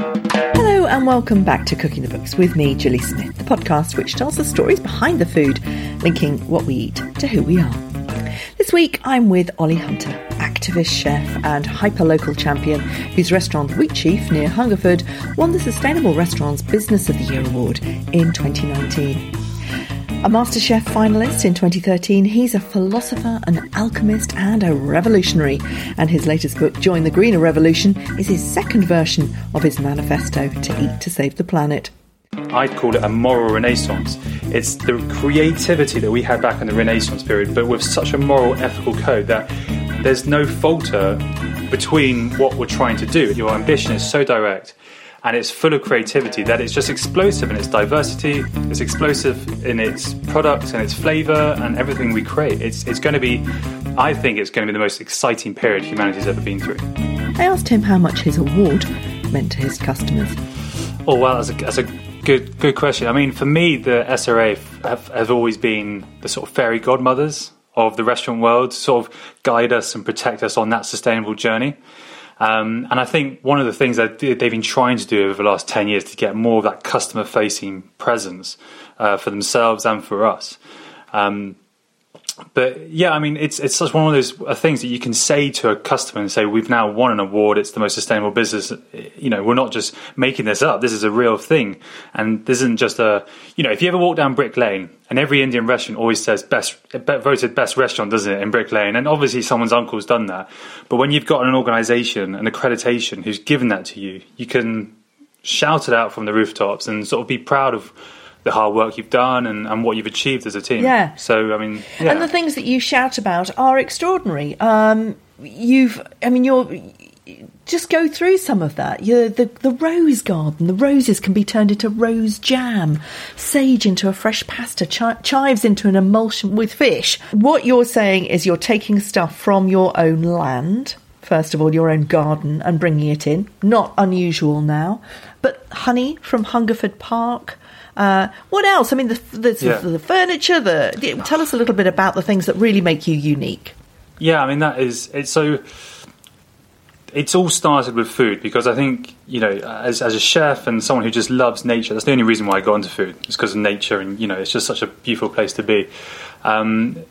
Hello and welcome back to Cooking the Books with me, Gilly Smith, the podcast which tells the stories behind the food, linking what we eat to who we are. This week I'm with Ollie Hunter, activist chef and hyper-local champion whose restaurant Wheatsheaf near Hungerford won the Sustainable Restaurants Business of the Year award in 2019. A MasterChef finalist in 2013, he's a philosopher, an alchemist, and a revolutionary. And his latest book, Join the Greener Revolution, is his second version of his manifesto to eat to save the planet. I'd call it a moral renaissance. It's the creativity that we had back in the Renaissance period, but with such a moral, ethical code that there's no falter between what we're trying to do. Your ambition is so direct and it's full of creativity that it's just explosive in its diversity, it's explosive in its products and its flavour and everything we create. It's, it's going to be, I think it's going to be the most exciting period humanity's ever been through. I asked him how much his award meant to his customers. Oh, well, that's a, that's a good good question. I mean, for me, the SRA have, have always been the sort of fairy godmothers of the restaurant world, sort of guide us and protect us on that sustainable journey. Um, and I think one of the things that they've been trying to do over the last 10 years to get more of that customer facing presence uh, for themselves and for us. Um, but yeah, I mean, it's it's just one of those uh, things that you can say to a customer and say, "We've now won an award. It's the most sustainable business." You know, we're not just making this up. This is a real thing, and this isn't just a. You know, if you ever walk down Brick Lane, and every Indian restaurant always says best voted best restaurant, doesn't it, in Brick Lane? And obviously, someone's uncle's done that. But when you've got an organisation, an accreditation, who's given that to you, you can shout it out from the rooftops and sort of be proud of the hard work you've done and, and what you've achieved as a team. Yeah. So I mean, yeah. and the things that you shout about are extraordinary. Um, you've, I mean, you're. Just go through some of that. You're, the the rose garden, the roses can be turned into rose jam, sage into a fresh pasta, chi- chives into an emulsion with fish. What you're saying is you're taking stuff from your own land, first of all, your own garden, and bringing it in. Not unusual now. But honey from Hungerford Park, uh, what else? I mean, the, the, yeah. the, the furniture. The tell us a little bit about the things that really make you unique. Yeah, I mean that is it's so. It's all started with food because I think you know, as as a chef and someone who just loves nature, that's the only reason why I got into food. It's because of nature, and you know, it's just such a beautiful place to be. Um,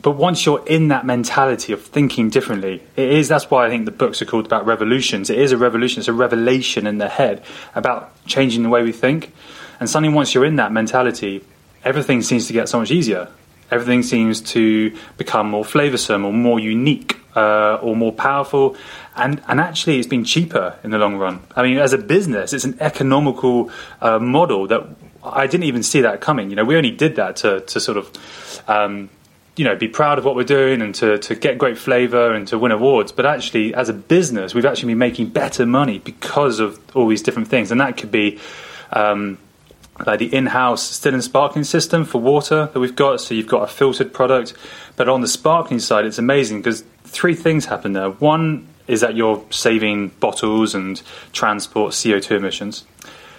but once you're in that mentality of thinking differently, it is that's why I think the books are called about revolutions. It is a revolution, it's a revelation in the head about changing the way we think. And suddenly, once you're in that mentality, everything seems to get so much easier. Everything seems to become more flavoursome or more unique uh, or more powerful. And, and actually, it's been cheaper in the long run. I mean, as a business, it's an economical uh, model that I didn't even see that coming. You know, we only did that to, to sort of. Um, you know, be proud of what we're doing and to, to get great flavour and to win awards. But actually, as a business, we've actually been making better money because of all these different things. And that could be um, like the in-house still and sparkling system for water that we've got. So you've got a filtered product, but on the sparkling side, it's amazing because three things happen there. One is that you're saving bottles and transport CO2 emissions.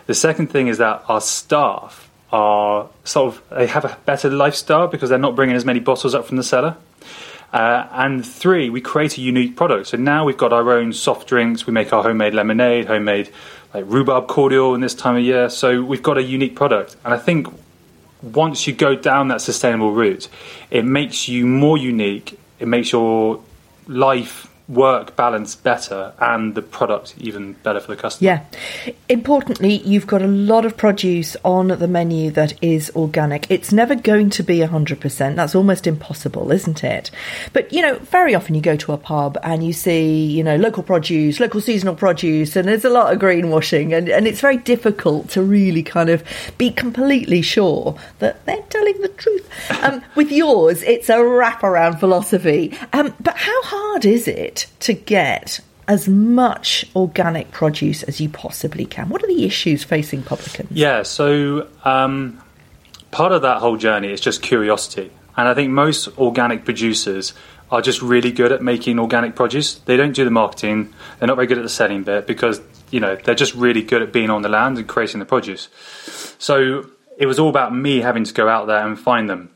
The second thing is that our staff are sort of they have a better lifestyle because they're not bringing as many bottles up from the cellar. Uh, and three, we create a unique product. So now we've got our own soft drinks. We make our homemade lemonade, homemade like rhubarb cordial in this time of year. So we've got a unique product, and I think once you go down that sustainable route, it makes you more unique. It makes your life work balance better and the product even better for the customer. Yeah. Importantly, you've got a lot of produce on the menu that is organic. It's never going to be 100%. That's almost impossible, isn't it? But, you know, very often you go to a pub and you see, you know, local produce, local seasonal produce, and there's a lot of greenwashing, and, and it's very difficult to really kind of be completely sure that they're telling the truth. Um, with yours, it's a wraparound philosophy. Um, but how hard is it? To get as much organic produce as you possibly can? What are the issues facing publicans? Yeah, so um, part of that whole journey is just curiosity. And I think most organic producers are just really good at making organic produce. They don't do the marketing, they're not very good at the selling bit because, you know, they're just really good at being on the land and creating the produce. So it was all about me having to go out there and find them.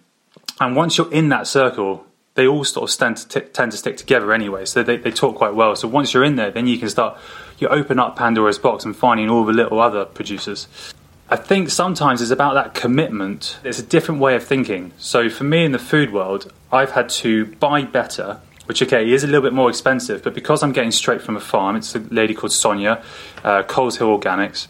And once you're in that circle, they all sort of stand to t- tend to stick together anyway. So they, they talk quite well. So once you're in there, then you can start you open up Pandora's box and finding all the little other producers. I think sometimes it's about that commitment. It's a different way of thinking. So for me in the food world, I've had to buy better, which okay is a little bit more expensive, but because I'm getting straight from a farm, it's a lady called Sonia, uh, Coles Hill Organics.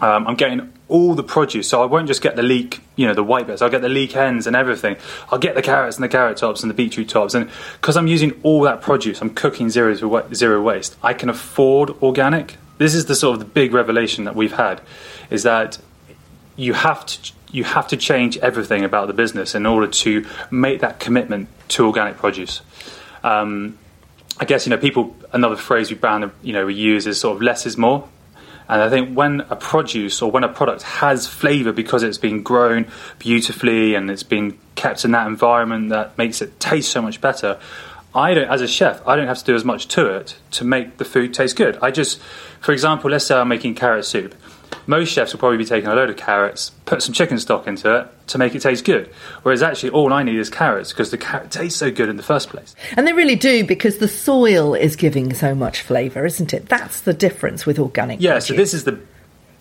Um, I'm getting all the produce, so I won't just get the leek, you know, the white bits. I'll get the leek ends and everything. I'll get the carrots and the carrot tops and the beetroot tops, and because I'm using all that produce, I'm cooking zero zero waste. I can afford organic. This is the sort of the big revelation that we've had is that you have to you have to change everything about the business in order to make that commitment to organic produce. Um, I guess you know people. Another phrase we brand you know we use is sort of less is more. And I think when a produce or when a product has flavour because it's been grown beautifully and it's been kept in that environment that makes it taste so much better, I don't, as a chef, I don't have to do as much to it to make the food taste good. I just, for example, let's say I'm making carrot soup most chefs will probably be taking a load of carrots, put some chicken stock into it to make it taste good. Whereas actually, all I need is carrots because the carrot tastes so good in the first place. And they really do because the soil is giving so much flavour, isn't it? That's the difference with organic. Yeah, produce. so this is the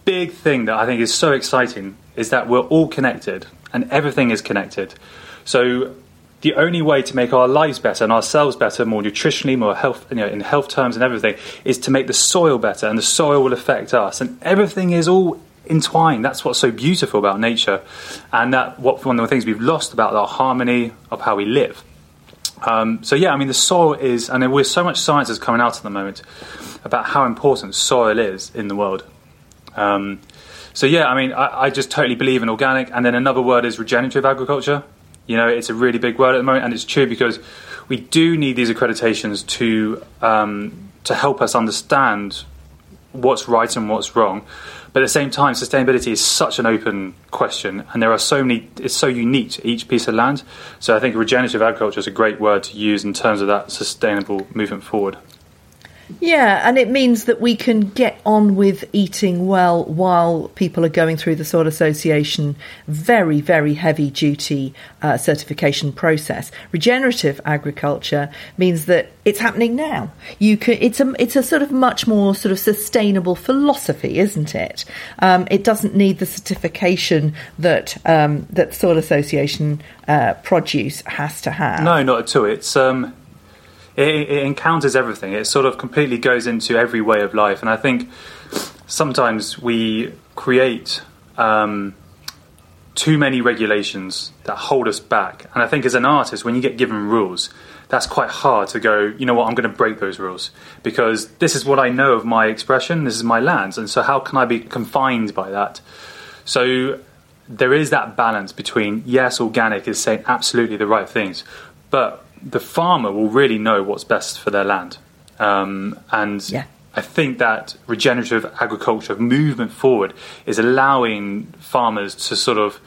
big thing that I think is so exciting is that we're all connected and everything is connected. So the only way to make our lives better and ourselves better, more nutritionally, more health, you know, in health terms and everything, is to make the soil better, and the soil will affect us, and everything is all entwined. That's what's so beautiful about nature, and that what one of the things we've lost about our harmony of how we live. Um, so yeah, I mean, the soil is, and there's so much science is coming out at the moment about how important soil is in the world. Um, so yeah, I mean, I, I just totally believe in organic, and then another word is regenerative agriculture. You know, it's a really big word at the moment, and it's true because we do need these accreditations to um, to help us understand what's right and what's wrong. But at the same time, sustainability is such an open question, and there are so many. It's so unique to each piece of land. So I think regenerative agriculture is a great word to use in terms of that sustainable movement forward. Yeah, and it means that we can get on with eating well while people are going through the Soil Association very, very heavy duty uh, certification process. Regenerative agriculture means that it's happening now. You can, it's a, it's a sort of much more sort of sustainable philosophy, isn't it? Um, it doesn't need the certification that um, that Soil Association uh, produce has to have. No, not at all. It's um, it, it encounters everything. It sort of completely goes into every way of life, and I think sometimes we create um, too many regulations that hold us back. And I think as an artist, when you get given rules, that's quite hard to go, you know what, I'm going to break those rules because this is what I know of my expression, this is my lands, and so how can I be confined by that? So there is that balance between, yes, organic is saying absolutely the right things, but the farmer will really know what's best for their land. Um, and yeah. I think that regenerative agriculture movement forward is allowing farmers to sort of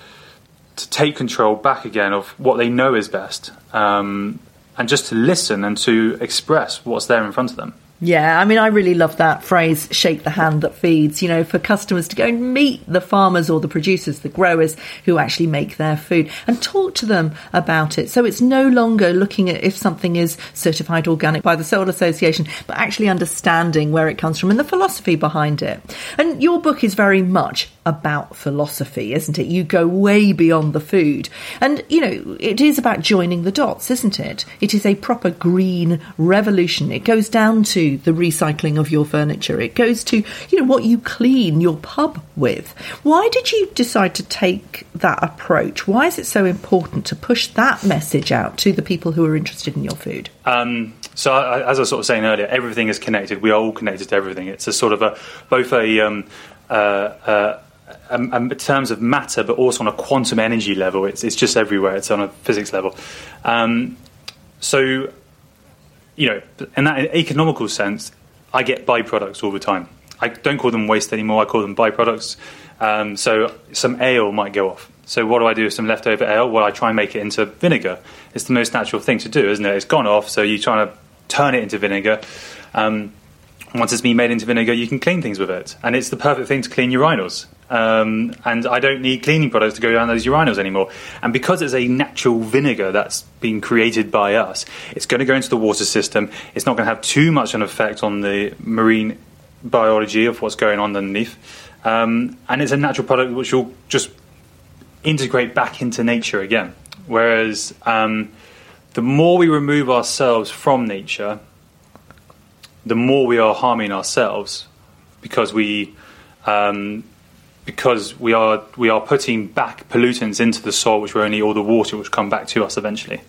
to take control back again of what they know is best, um, and just to listen and to express what's there in front of them. Yeah, I mean, I really love that phrase, shake the hand that feeds, you know, for customers to go and meet the farmers or the producers, the growers who actually make their food and talk to them about it. So it's no longer looking at if something is certified organic by the Soil Association, but actually understanding where it comes from and the philosophy behind it. And your book is very much about philosophy, isn't it? You go way beyond the food. And, you know, it is about joining the dots, isn't it? It is a proper green revolution. It goes down to the recycling of your furniture. It goes to, you know, what you clean your pub with. Why did you decide to take that approach? Why is it so important to push that message out to the people who are interested in your food? Um, so, I, as I was sort of saying earlier, everything is connected. We are all connected to everything. It's a sort of a both a um, uh, uh, um, um, in terms of matter, but also on a quantum energy level. It's, it's just everywhere. It's on a physics level. Um, so, you know, in that economical sense, I get byproducts all the time. I don't call them waste anymore. I call them byproducts. Um, so some ale might go off. So what do I do with some leftover ale? Well, I try and make it into vinegar. It's the most natural thing to do, isn't it? It's gone off, so you're trying to turn it into vinegar. Um, once it's been made into vinegar, you can clean things with it, and it's the perfect thing to clean urinals. Um, and I don't need cleaning products to go down those urinals anymore. And because it's a natural vinegar that's been created by us, it's going to go into the water system. It's not going to have too much of an effect on the marine biology of what's going on underneath, um, and it's a natural product which will just integrate back into nature again. Whereas um, the more we remove ourselves from nature, the more we are harming ourselves because we um, because we are we are putting back pollutants into the soil, which will only all the water which come back to us eventually.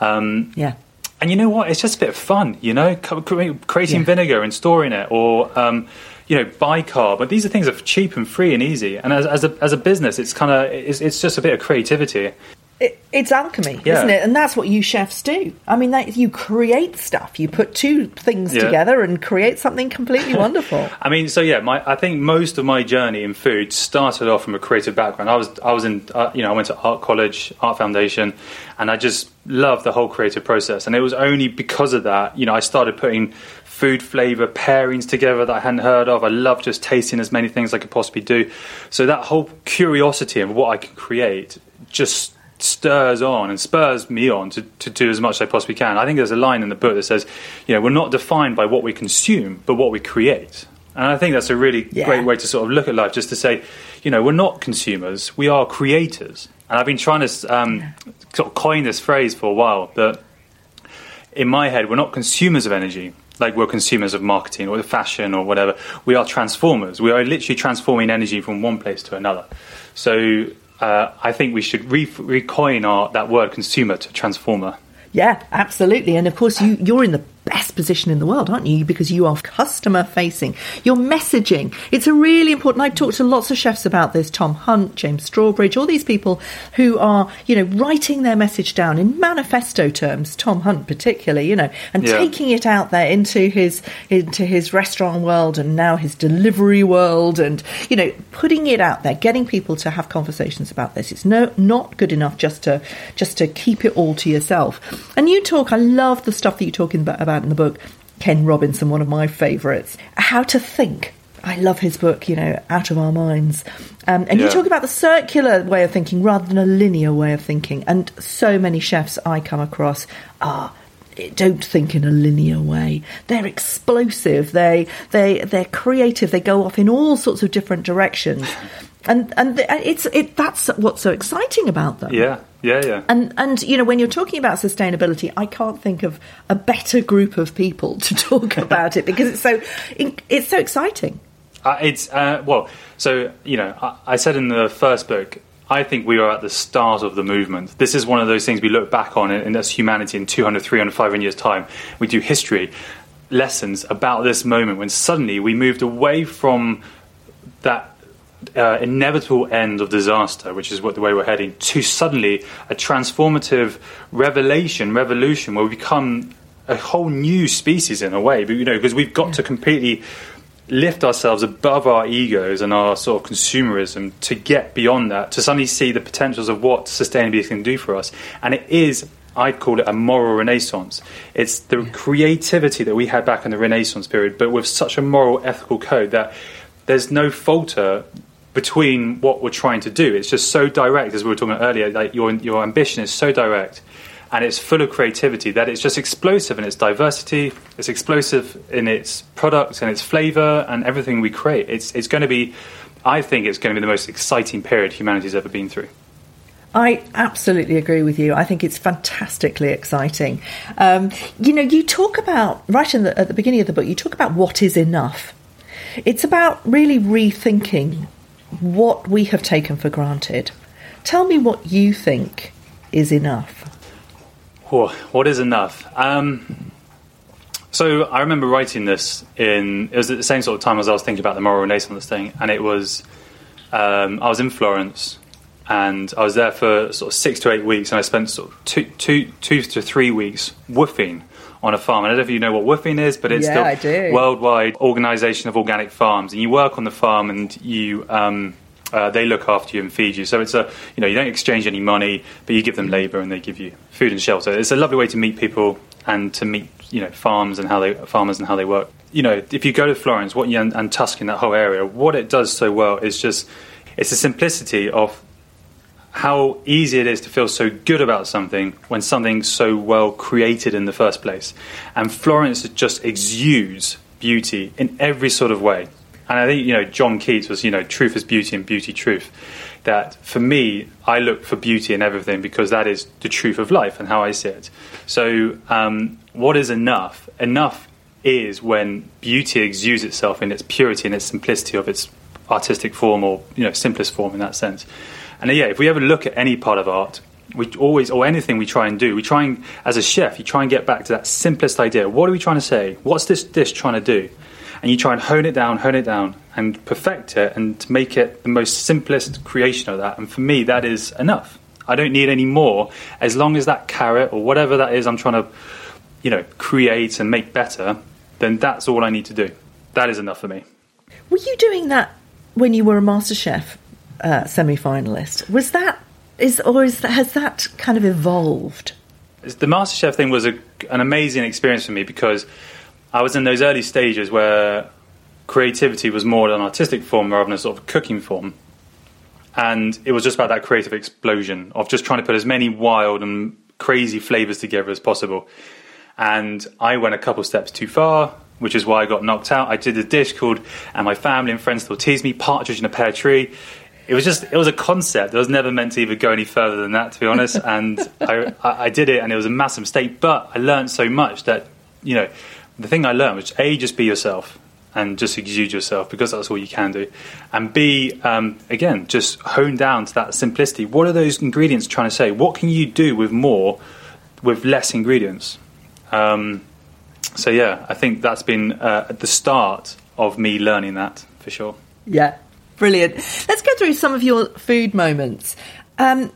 Um, yeah. And you know what? It's just a bit of fun, you know, creating Yeah. vinegar and storing it, or um, you know, bicarb. But these are things that are cheap and free and easy. And as, as a as a business, it's kind of it's, it's just a bit of creativity. It, it's alchemy, Yeah. isn't it? And that's what you chefs do. I mean, that, you create stuff. You put two things Yeah. together and create something completely wonderful. I mean, so yeah, my I think most of my journey in food started off from a creative background. I was I was in uh, you know I went to art college, art foundation, and I just loved the whole creative process. And it was only because of that, you know, I started putting food flavor pairings together that I hadn't heard of. I love just tasting as many things as I could possibly do. So that whole curiosity of what I can create just stirs on and spurs me on to, to do as much as I possibly can. I think there's a line in the book that says, you know, we're not defined by what we consume, but what we create. And I think that's a really Yeah. great way to sort of look at life, just to say, you know, we're not consumers, we are creators. And I've been trying to um, sort of coin this phrase for a while that in my head, we're not consumers of energy, like we're consumers of marketing or the fashion or whatever. We are transformers. We are literally transforming energy from one place to another. So uh, I think we should re- recoin our, that word consumer to transformer. Yeah, absolutely. And of course, you, you're in the best position in the world, aren't you? Because you are customer facing. You're messaging. It's a really important. I talked to lots of chefs about this. Tom Hunt, James Strawbridge, all these people who are, you know, writing their message down in manifesto terms. Tom Hunt, particularly, you know, and Yeah. taking it out there into his into his restaurant world and now his delivery world, and you know, putting it out there, getting people to have conversations about this. It's no not good enough just to just to keep it all to yourself. And you talk. I love the stuff that you're talking about, about in the book. Ken Robinson, one of my favourites. How to think. I love his book, you know, Out of Our Minds. Um, and you talk about the circular way of thinking rather than a linear way of thinking. And so many chefs I come across are don't think in a linear way. They're explosive. They they they're creative. They go off in all sorts of different directions, and and it's it. That's what's so exciting about them. Yeah, yeah, yeah. And and you know when you're talking about sustainability, I can't think of a better group of people to talk about it because it's so it's so exciting. Uh, it's uh, well, so you know, I, I said in the first book, I think we are at the start of the movement. This is one of those things we look back on, and as humanity in 200, 300, 500 years' time, we do history lessons about this moment when suddenly we moved away from that uh, inevitable end of disaster, which is what the way we're heading, to suddenly a transformative revelation, revolution, where we become a whole new species in a way. But you know, because we've got to completely lift ourselves above our egos and our sort of consumerism to get beyond that, to suddenly see the potentials of what sustainability can do for us. And it is, I'd call it a moral renaissance. It's the creativity that we had back in the Renaissance period, but with such a moral, ethical code that there's no falter between what we're trying to do. It's just so direct, as we were talking about earlier. Like your your ambition is so direct, and it's full of creativity that it's just explosive in its diversity. It's explosive in its products and its flavour and everything we create. It's it's going to be, I think, it's going to be the most exciting period humanity's ever been through. I absolutely agree with you. I think it's fantastically exciting. Um, you know, you talk about right the, at the beginning of the book. You talk about what is enough. It's about really rethinking what we have taken for granted. Tell me what you think is enough. Whoa, what is enough? Um, so I remember writing this in it was at the same sort of time as I was thinking about the moral renaissance thing, and it was um, I was in Florence and I was there for sort of six to eight weeks, and I spent sort of two, two, two to three weeks woofing on a farm. I don't know if you know what woofing is, but it's Yeah, the worldwide organisation of organic farms, and you work on the farm and you. Um, uh, they look after you and feed you. So it's a you know you don't exchange any money, but you give them labour and they give you food and shelter. It's a lovely way to meet people and to meet you know farms and how they farmers and how they work. You know if you go to Florence, what and, and Tuscany, that whole area, what it does so well is just it's the simplicity of how easy it is to feel so good about something when something's so well created in the first place. And Florence just exudes beauty in every sort of way. And I think, you know, John Keats was, you know, truth is beauty and beauty truth. That for me, I look for beauty in everything because that is the truth of life and how I see it. So, um, what is enough? Enough is when beauty exudes itself in its purity and its simplicity of its artistic form or, you know, simplest form in that sense. And yeah, if we ever look at any part of art, we always, or anything we try and do, we try and, as a chef, you try and get back to that simplest idea. What are we trying to say? What's this dish trying to do? And you try and hone it down, hone it down, and perfect it, and make it the most simplest creation of that. And for me, that is enough. I don't need any more. As long as that carrot or whatever that is, I'm trying to, you know, create and make better. Then that's all I need to do. That is enough for me. Were you doing that when you were a MasterChef uh, semi-finalist? Was that is or is that, has that kind of evolved? The MasterChef thing was a, an amazing experience for me because I was in those early stages where creativity was more an artistic form rather than a sort of cooking form. And it was just about that creative explosion of just trying to put as many wild and crazy flavors together as possible. And I went a couple steps too far, which is why I got knocked out. I did a dish called, and my family and friends still tease me, partridge in a pear tree it was just it was a concept. It was never meant to even go any further than that, to be honest. and I, I, did it, and it was a massive mistake. But I learned so much that you know the thing I learned was a just be yourself and just exude yourself because that's all you can do, and b um, again just hone down to that simplicity. What are those ingredients trying to say? What can you do with more with less ingredients? Um, so yeah, I think that's been uh, the start of me learning that for sure. Yeah, Brilliant. Let's go through some of your food moments. Um,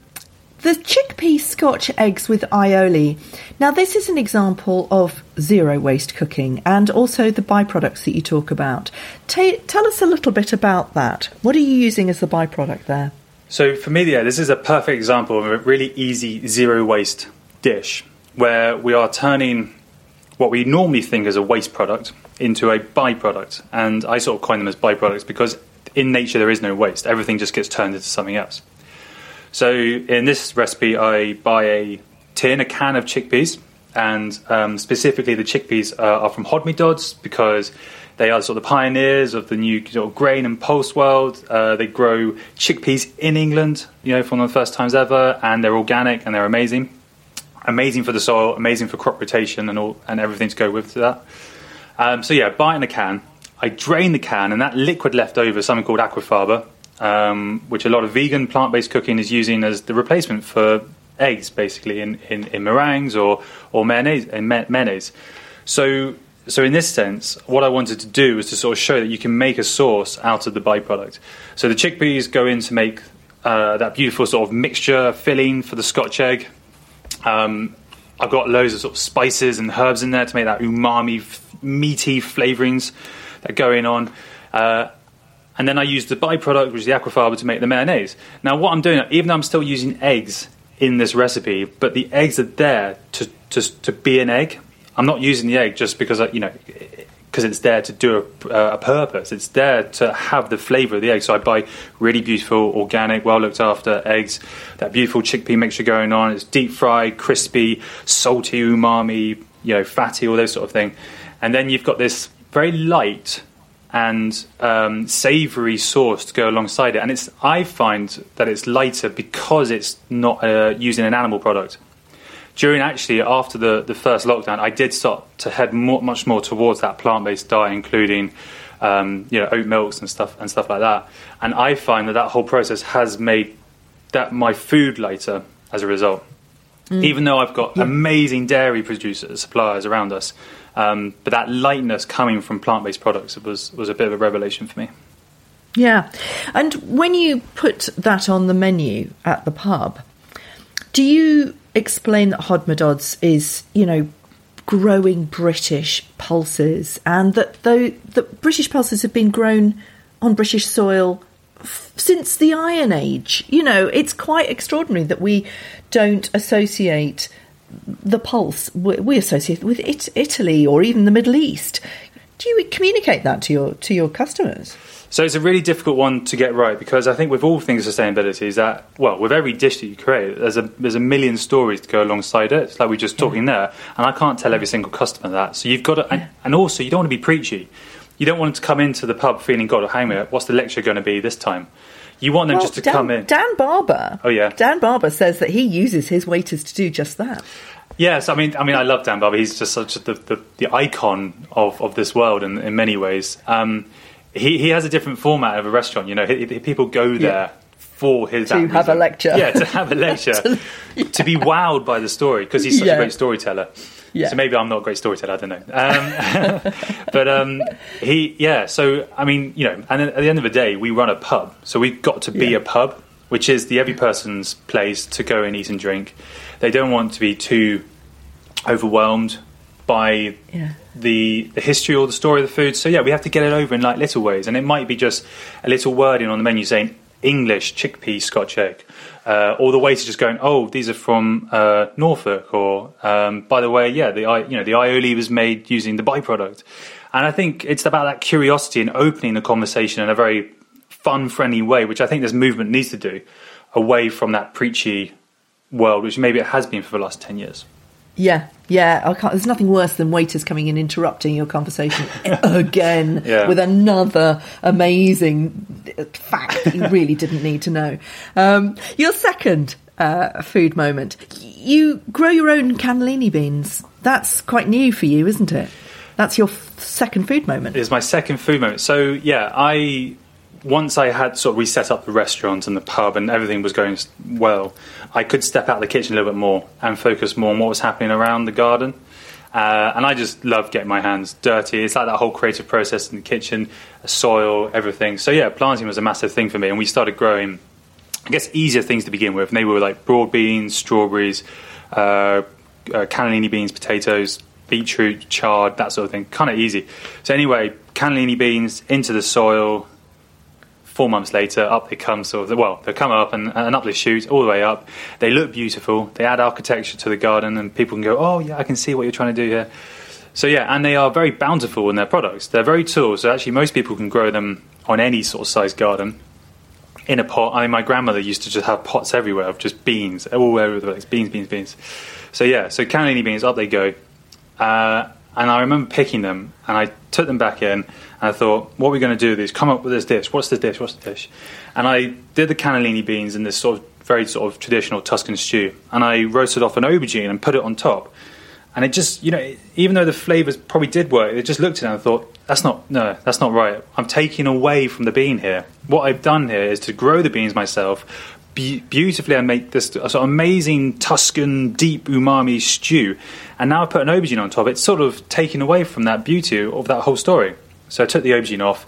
the chickpea scotch eggs with aioli. Now, this is an example of zero waste cooking and also the byproducts that you talk about. T- tell us a little bit about that. What are you using as the byproduct there? So, for me, yeah, this is a perfect example of a really easy zero waste dish where we are turning what we normally think as a waste product into a byproduct. And I sort of coin them as byproducts because in nature there is no waste. Everything just gets turned into something else. So in this recipe, I buy a tin, a can of chickpeas, and um, specifically the chickpeas uh, are from Hodmedod's because they are sort of the pioneers of the new sort of grain and pulse world. Uh, they grow chickpeas in England, you know, from the first times ever, and they're organic and they're amazing. Amazing for the soil, amazing for crop rotation and all and everything to go with that. Um, so yeah, buy it in a can. I drain the can, and that liquid left over something called aquafaba, um, which a lot of vegan plant based cooking is using as the replacement for eggs, basically, in, in, in meringues or, or mayonnaise, in mayonnaise. So, so, in this sense, what I wanted to do was to sort of show that you can make a sauce out of the byproduct. So, the chickpeas go in to make uh, that beautiful sort of mixture filling for the scotch egg. Um, I've got loads of sort of spices and herbs in there to make that umami, meaty flavorings that are going on. Uh, and then I use the byproduct, which is the aquafaba, to make the mayonnaise. Now, what I'm doing, even though I'm still using eggs in this recipe, but the eggs are there to, to, to be an egg. I'm not using the egg just because, I, you know, because it's there to do a, uh, a, purpose. It's there to have the flavour of the egg. So I buy really beautiful, organic, well looked after eggs. That beautiful chickpea mixture going on. It's deep fried, crispy, salty, umami, you know, fatty, all those sort of thing. And then you've got this very light and um, savoury sauce to go alongside it. And it's I find that it's lighter because it's not uh, using an animal product. During actually after the, the first lockdown, I did start to head more, much more towards that plant based diet, including um, you know oat milks and stuff and stuff like that. And I find that that whole process has made that my food lighter as a result. Mm. Even though I've got yeah. amazing dairy producers, suppliers around us, um, but that lightness coming from plant based products was, was a bit of a revelation for me. Yeah. And when you put that on the menu at the pub, do you explain that Hodmedod's is, you know, growing British pulses and that though the British pulses have been grown on British soil f- since the Iron Age? You know, it's quite extraordinary that we don't associate the pulse we associate with it, Italy or even the Middle East. Do you communicate that to your to your customers? So it's a really difficult one to get right because I think with all things sustainability is that well with every dish that you create there's a there's a million stories to go alongside it. It's like we are just mm. talking there, and I can't tell every single customer that. So you've got to, and, and also you don't want to be preachy. You don't want to come into the pub feeling God, hang me, what's the lecture going to be this time? You want them Well, just to Dan, come in. Dan Barber. Oh, yeah. Dan Barber says that he uses his waiters to do just that. Yes, I mean, I mean, I love Dan Barber. He's just such the, the, the icon of, of this world in, in many ways. Um, he he has a different format of a restaurant. You know, he, he- people go there for his To have a lecture. Yeah, to have a lecture, to be wowed by the story because he's such Yeah. a great storyteller. Yeah. So maybe I'm not a great storyteller. I don't know. Um, but um, he, yeah. So I mean, you know, and at the end of the day, we run a pub, so we've got to be Yeah. a pub, which is the every person's place to go and eat and drink. They don't want to be too overwhelmed by Yeah. the the history or the story of the food. So yeah, we have to get it over in like little ways, and it might be just a little wording on the menu saying English chickpea Scotch egg, uh, or the waiter just going, "Oh, these are from uh, Norfolk," or um, by the way, yeah, the you know the aioli was made using the byproduct, and I think it's about that curiosity and opening the conversation in a very fun, friendly way, which I think this movement needs to do, away from that preachy world, which maybe it has been for the last ten years. Yeah, yeah. I can't, there's nothing worse than waiters coming in interrupting your conversation again Yeah. with another amazing fact that you really didn't need to know. Um, your second uh, food moment. You grow your own cannellini beans. That's quite new for you, isn't it? That's your f- second food moment. It is my second food moment. So yeah, I once I had sort of reset up the restaurant and the pub and everything was going well, I could step out of the kitchen a little bit more and focus more on what was happening around the garden. Uh, and I just love getting my hands dirty. It's like that whole creative process in the kitchen, soil, everything. So yeah, planting was a massive thing for me, and we started growing. I guess easier things to begin with. And they were like broad beans, strawberries, uh, uh, cannellini beans, potatoes, beetroot, chard, that sort of thing. Kind of easy. So anyway, cannellini beans into the soil. Four months later, up they come. Sort of well, they come up and, and up they shoot all the way up. They look beautiful. They add architecture to the garden, and people can go, "Oh yeah, I can see what you're trying to do here." So yeah, and they are very bountiful in their products. They're very tall, so actually most people can grow them on any sort of size garden in a pot. I mean, my grandmother used to just have pots everywhere of just beans, all over the place, beans, beans, beans. So yeah, so cannellini beans, up they go. Uh, and I remember picking them, and I took them back in, and I thought, what are we going to do with these? Come up with this dish. What's the dish? What's the dish? And I did the cannellini beans in this sort of very sort of traditional Tuscan stew, and I roasted off an aubergine and put it on top. And it just, you know, even though the flavours probably did work, it just looked at it and thought, that's not, no, that's not right. I'm taking away from the bean here. What I've done here is to grow the beans myself be- beautifully and make this sort of amazing Tuscan deep umami stew. And now I put an aubergine on top. It's sort of taking away from that beauty of that whole story. So I took the aubergine off,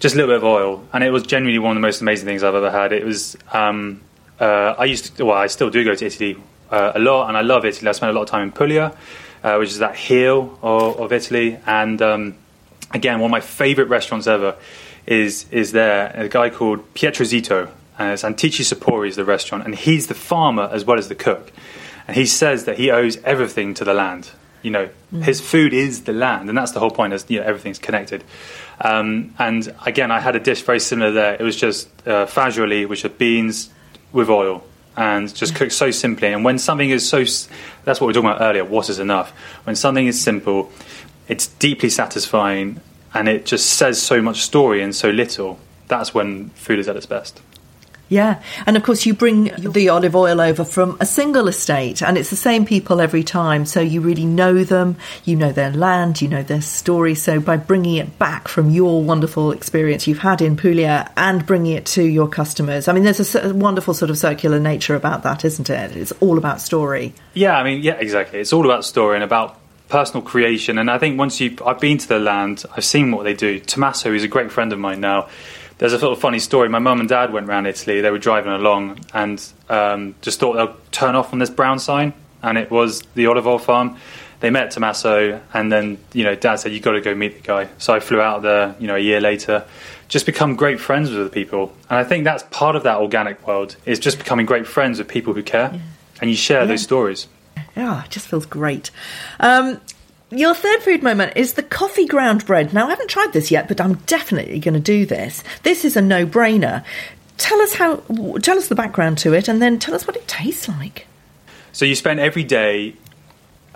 just a little bit of oil, and it was genuinely one of the most amazing things I've ever had. It was, um, uh, I used to, well, I still do go to Italy uh, a lot, and I love Italy. I spent a lot of time in Puglia, uh, which is that heel of, of Italy, and um, again, one of my favourite restaurants ever is is there. A guy called Pietro Zito, and it's Antichi Sapori is the restaurant, and he's the farmer as well as the cook, and he says that he owes everything to the land. You know, his food is the land, and that's the whole point. Is you know everything's connected. Um, and again, I had a dish very similar there. It was just uh, fagioli, which are beans with oil, and just cooked so simply. And when something is so, that's what we were talking about earlier. What is enough? When something is simple, it's deeply satisfying, and it just says so much story in so little. That's when food is at its best. Yeah, and of course you bring the olive oil over from a single estate, and it's the same people every time. So you really know them, you know their land, you know their story. So by bringing it back from your wonderful experience you've had in Puglia and bringing it to your customers, I mean, there's a, wonderful sort of circular nature about that, isn't it? It's all about story. Yeah, I mean, yeah, exactly. It's all about story and about personal creation. And I think once you, I've been to the land, I've seen what they do. Tommaso is a great friend of mine now. There's a sort of funny story. My mum and dad went around Italy. They were driving along and um, just thought they'll turn off on this brown sign, and it was the olive oil farm. They met Tommaso, and then you know, Dad said, "You got to go meet the guy." So I flew out there. You know, a year later, just become great friends with the people, and I think that's part of that organic world is just becoming great friends with people who care, and you share those stories. Yeah, it just feels great. Um, Your third food moment is the coffee ground bread. Now, I haven't tried this yet, but I'm definitely going to do this. This is a no-brainer. Tell us how. Tell us the background to it, and then tell us what it tastes like. So you spend every day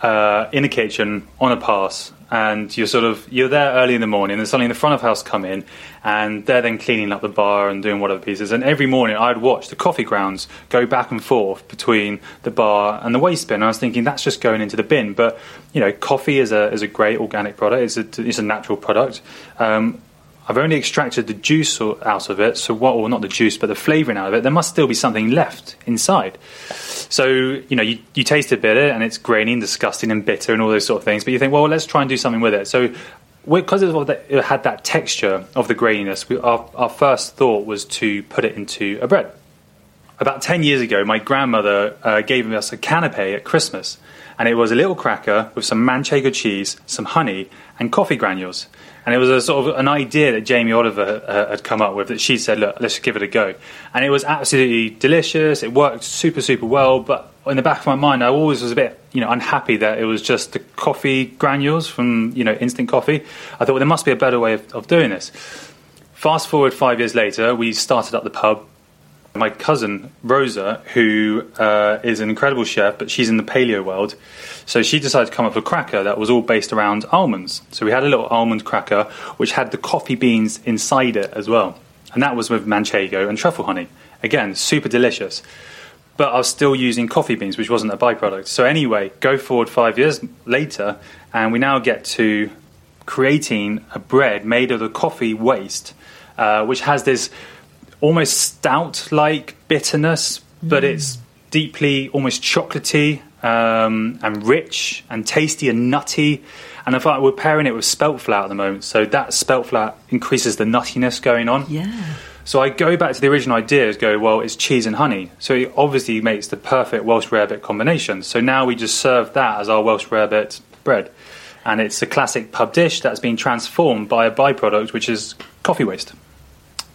uh, in a kitchen on a pass, and you're sort of you're there early in the morning. And suddenly the front of house come in, and they're then cleaning up the bar and doing whatever pieces. And every morning I'd watch the coffee grounds go back and forth between the bar and the waste bin. And I was thinking that's just going into the bin, but you know, coffee is a is a great organic product. It's a it's a natural product. Um, I've only extracted the juice out of it, so what, or not the juice, but the flavouring out of it, there must still be something left inside. So, you know, you, you taste a bit and it's grainy and disgusting and bitter and all those sort of things, but you think, well, let's try and do something with it. So, because it had that texture of the graininess, we, our, our first thought was to put it into a bread. About 10 years ago, my grandmother uh, gave us a canapé at Christmas, and it was a little cracker with some manchego cheese, some honey, and coffee granules. And it was a sort of an idea that Jamie Oliver uh, had come up with that she said, look, let's give it a go. And it was absolutely delicious. It worked super, super well. But in the back of my mind, I always was a bit, you know, unhappy that it was just the coffee granules from, you know, instant coffee. I thought, well, there must be a better way of, of doing this. Fast forward five years later, we started up the pub my cousin Rosa, who uh, is an incredible chef, but she's in the paleo world. So she decided to come up with a cracker that was all based around almonds. So we had a little almond cracker which had the coffee beans inside it as well. And that was with manchego and truffle honey. Again, super delicious. But I was still using coffee beans, which wasn't a byproduct. So anyway, go forward five years later, and we now get to creating a bread made of the coffee waste, uh, which has this almost stout like bitterness, but mm. it's deeply almost chocolatey um, and rich and tasty and nutty. And I thought we're pairing it with spelt flour at the moment, so that spelt flour increases the nuttiness going on. Yeah. So I go back to the original idea, is go, well, it's cheese and honey. So it obviously makes the perfect Welsh rarebit combination. So now we just serve that as our Welsh rarebit bread. And it's a classic pub dish that's been transformed by a byproduct, which is coffee waste.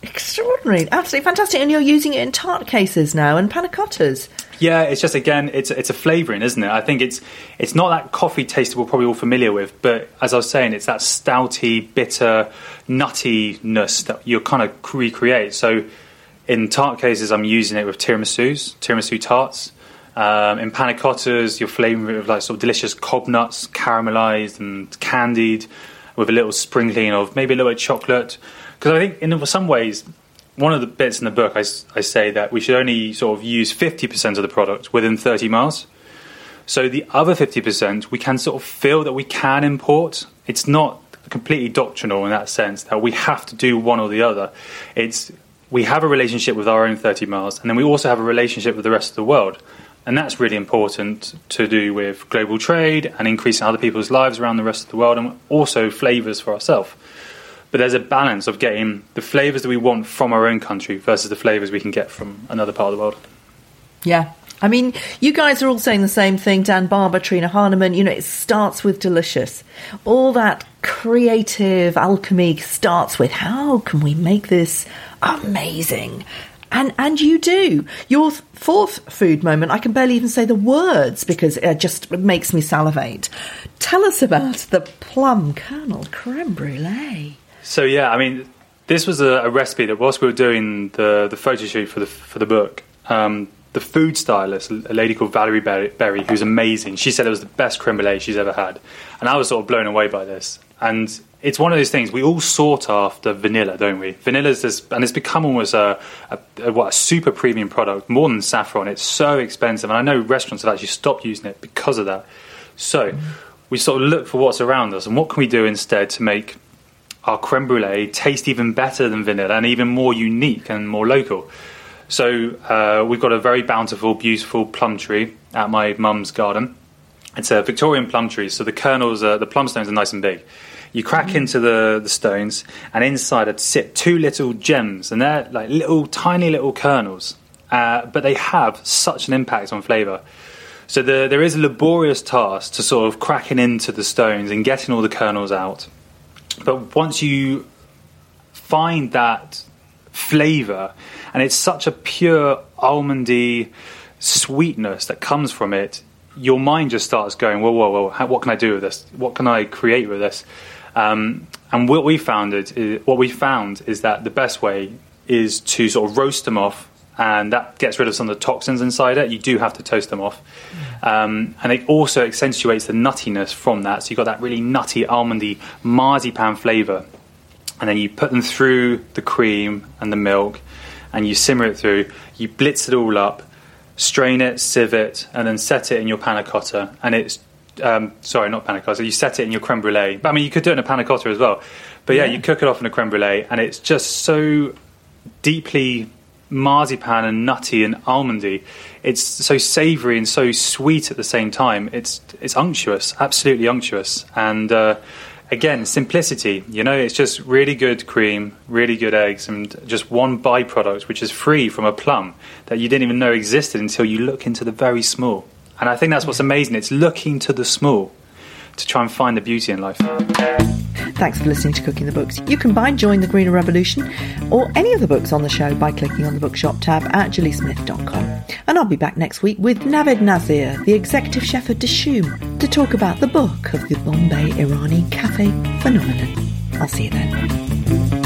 Extraordinary, absolutely fantastic, and you're using it in tart cases now and panna cottas. Yeah, it's just again, it's it's a flavouring, isn't it? I think it's it's not that coffee taste we're probably all familiar with, but as I was saying, it's that stouty, bitter, nuttiness that you're kind of recreate. So in tart cases, I'm using it with tiramisus, tiramisu tarts. Um, in panna cottas, you're flavouring it with like sort of delicious cob nuts, caramelised and candied, with a little sprinkling of maybe a little bit of chocolate. Because I think in some ways, one of the bits in the book, I, I say that we should only sort of use 50% of the product within 30 miles. So the other 50%, we can sort of feel that we can import. It's not completely doctrinal in that sense that we have to do one or the other. It's we have a relationship with our own 30 miles, and then we also have a relationship with the rest of the world. And that's really important to do with global trade and increasing other people's lives around the rest of the world, and also flavours for ourselves but there's a balance of getting the flavors that we want from our own country versus the flavors we can get from another part of the world. Yeah. I mean, you guys are all saying the same thing. Dan Barber, Trine Hahnemann, you know, it starts with delicious. All that creative alchemy starts with how can we make this amazing? And, and you do. Your fourth food moment, I can barely even say the words because it just makes me salivate. Tell us about the plum kernel creme brulee. So yeah, I mean, this was a, a, recipe that whilst we were doing the the photo shoot for the for the book, um, the food stylist, a lady called Valerie Berry, who's amazing, she said it was the best creme brulee she's ever had, and I was sort of blown away by this. And it's one of those things we all sought after vanilla, don't we? Vanilla's this, and it's become almost a, a, a, what a super premium product, more than saffron. It's so expensive, and I know restaurants have actually stopped using it because of that. So. We sort of look for what's around us and what can we do instead to make our creme brulee taste even better than vanilla and even more unique and more local. So uh, we've got a very bountiful, beautiful plum tree at my mum's garden. It's a Victorian plum tree, so the kernels, uh, the plum stones are nice and big. You crack mm. into the, the stones, and inside it sit two little gems, and they're like little, tiny little kernels, uh, but they have such an impact on flavour. So the, there is a laborious task to sort of cracking into the stones and getting all the kernels out but once you find that flavor, and it's such a pure almondy sweetness that comes from it, your mind just starts going, whoa, whoa, whoa, how, what can I do with this? What can I create with this? Um, and what we found is, what we found is that the best way is to sort of roast them off, and that gets rid of some of the toxins inside it. You do have to toast them off, um, and it also accentuates the nuttiness from that. So you've got that really nutty, almondy marzipan flavour, and then you put them through the cream and the milk, and you simmer it through. You blitz it all up, strain it, sieve it, and then set it in your panna cotta, and it's um, sorry, not panna cotta. You set it in your creme brulee. But I mean, you could do it in a panna cotta as well. But yeah, Yeah. you cook it off in a creme brulee, and it's just so deeply marzipan and nutty and almondy. It's so savoury and so sweet at the same time. It's it's unctuous, absolutely unctuous, and uh, again, simplicity. You know, it's just really good cream, really good eggs, and just one byproduct which is free from a plum that you didn't even know existed until you look into the very small. And I think that's what's amazing. It's looking to the small to try and find the beauty in life. Thanks for listening to Cooking the Books. You can buy Join the Greener Revolution or any of the books on the show by clicking on the bookshop tab at gillysmith.com. And I'll be back next week with Naved Nasir, the executive chef at Dishoom, to talk about the book of the Bombay Irani cafe phenomenon. I'll see you then.